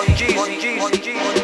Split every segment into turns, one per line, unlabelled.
One G, one G, one G.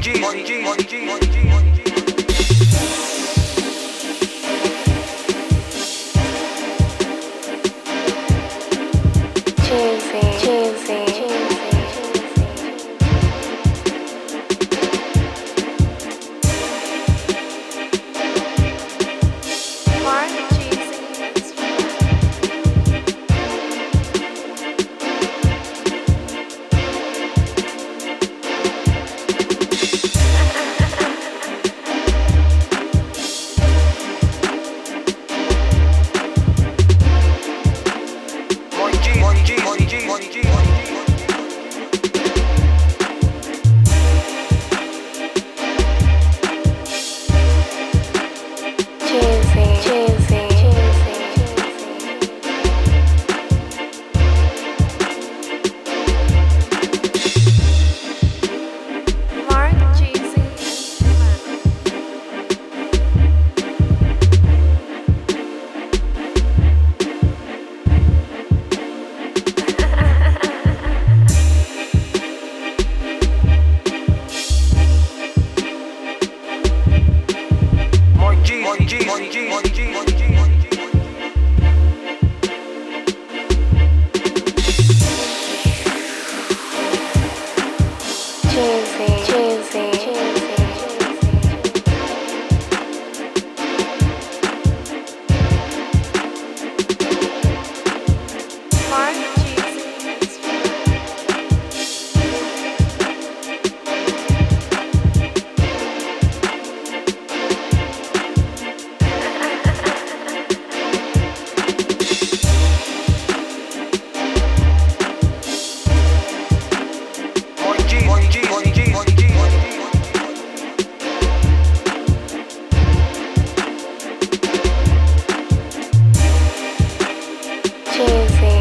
Jeezy. Money, G, money. G, Money, G. Jesus. Music.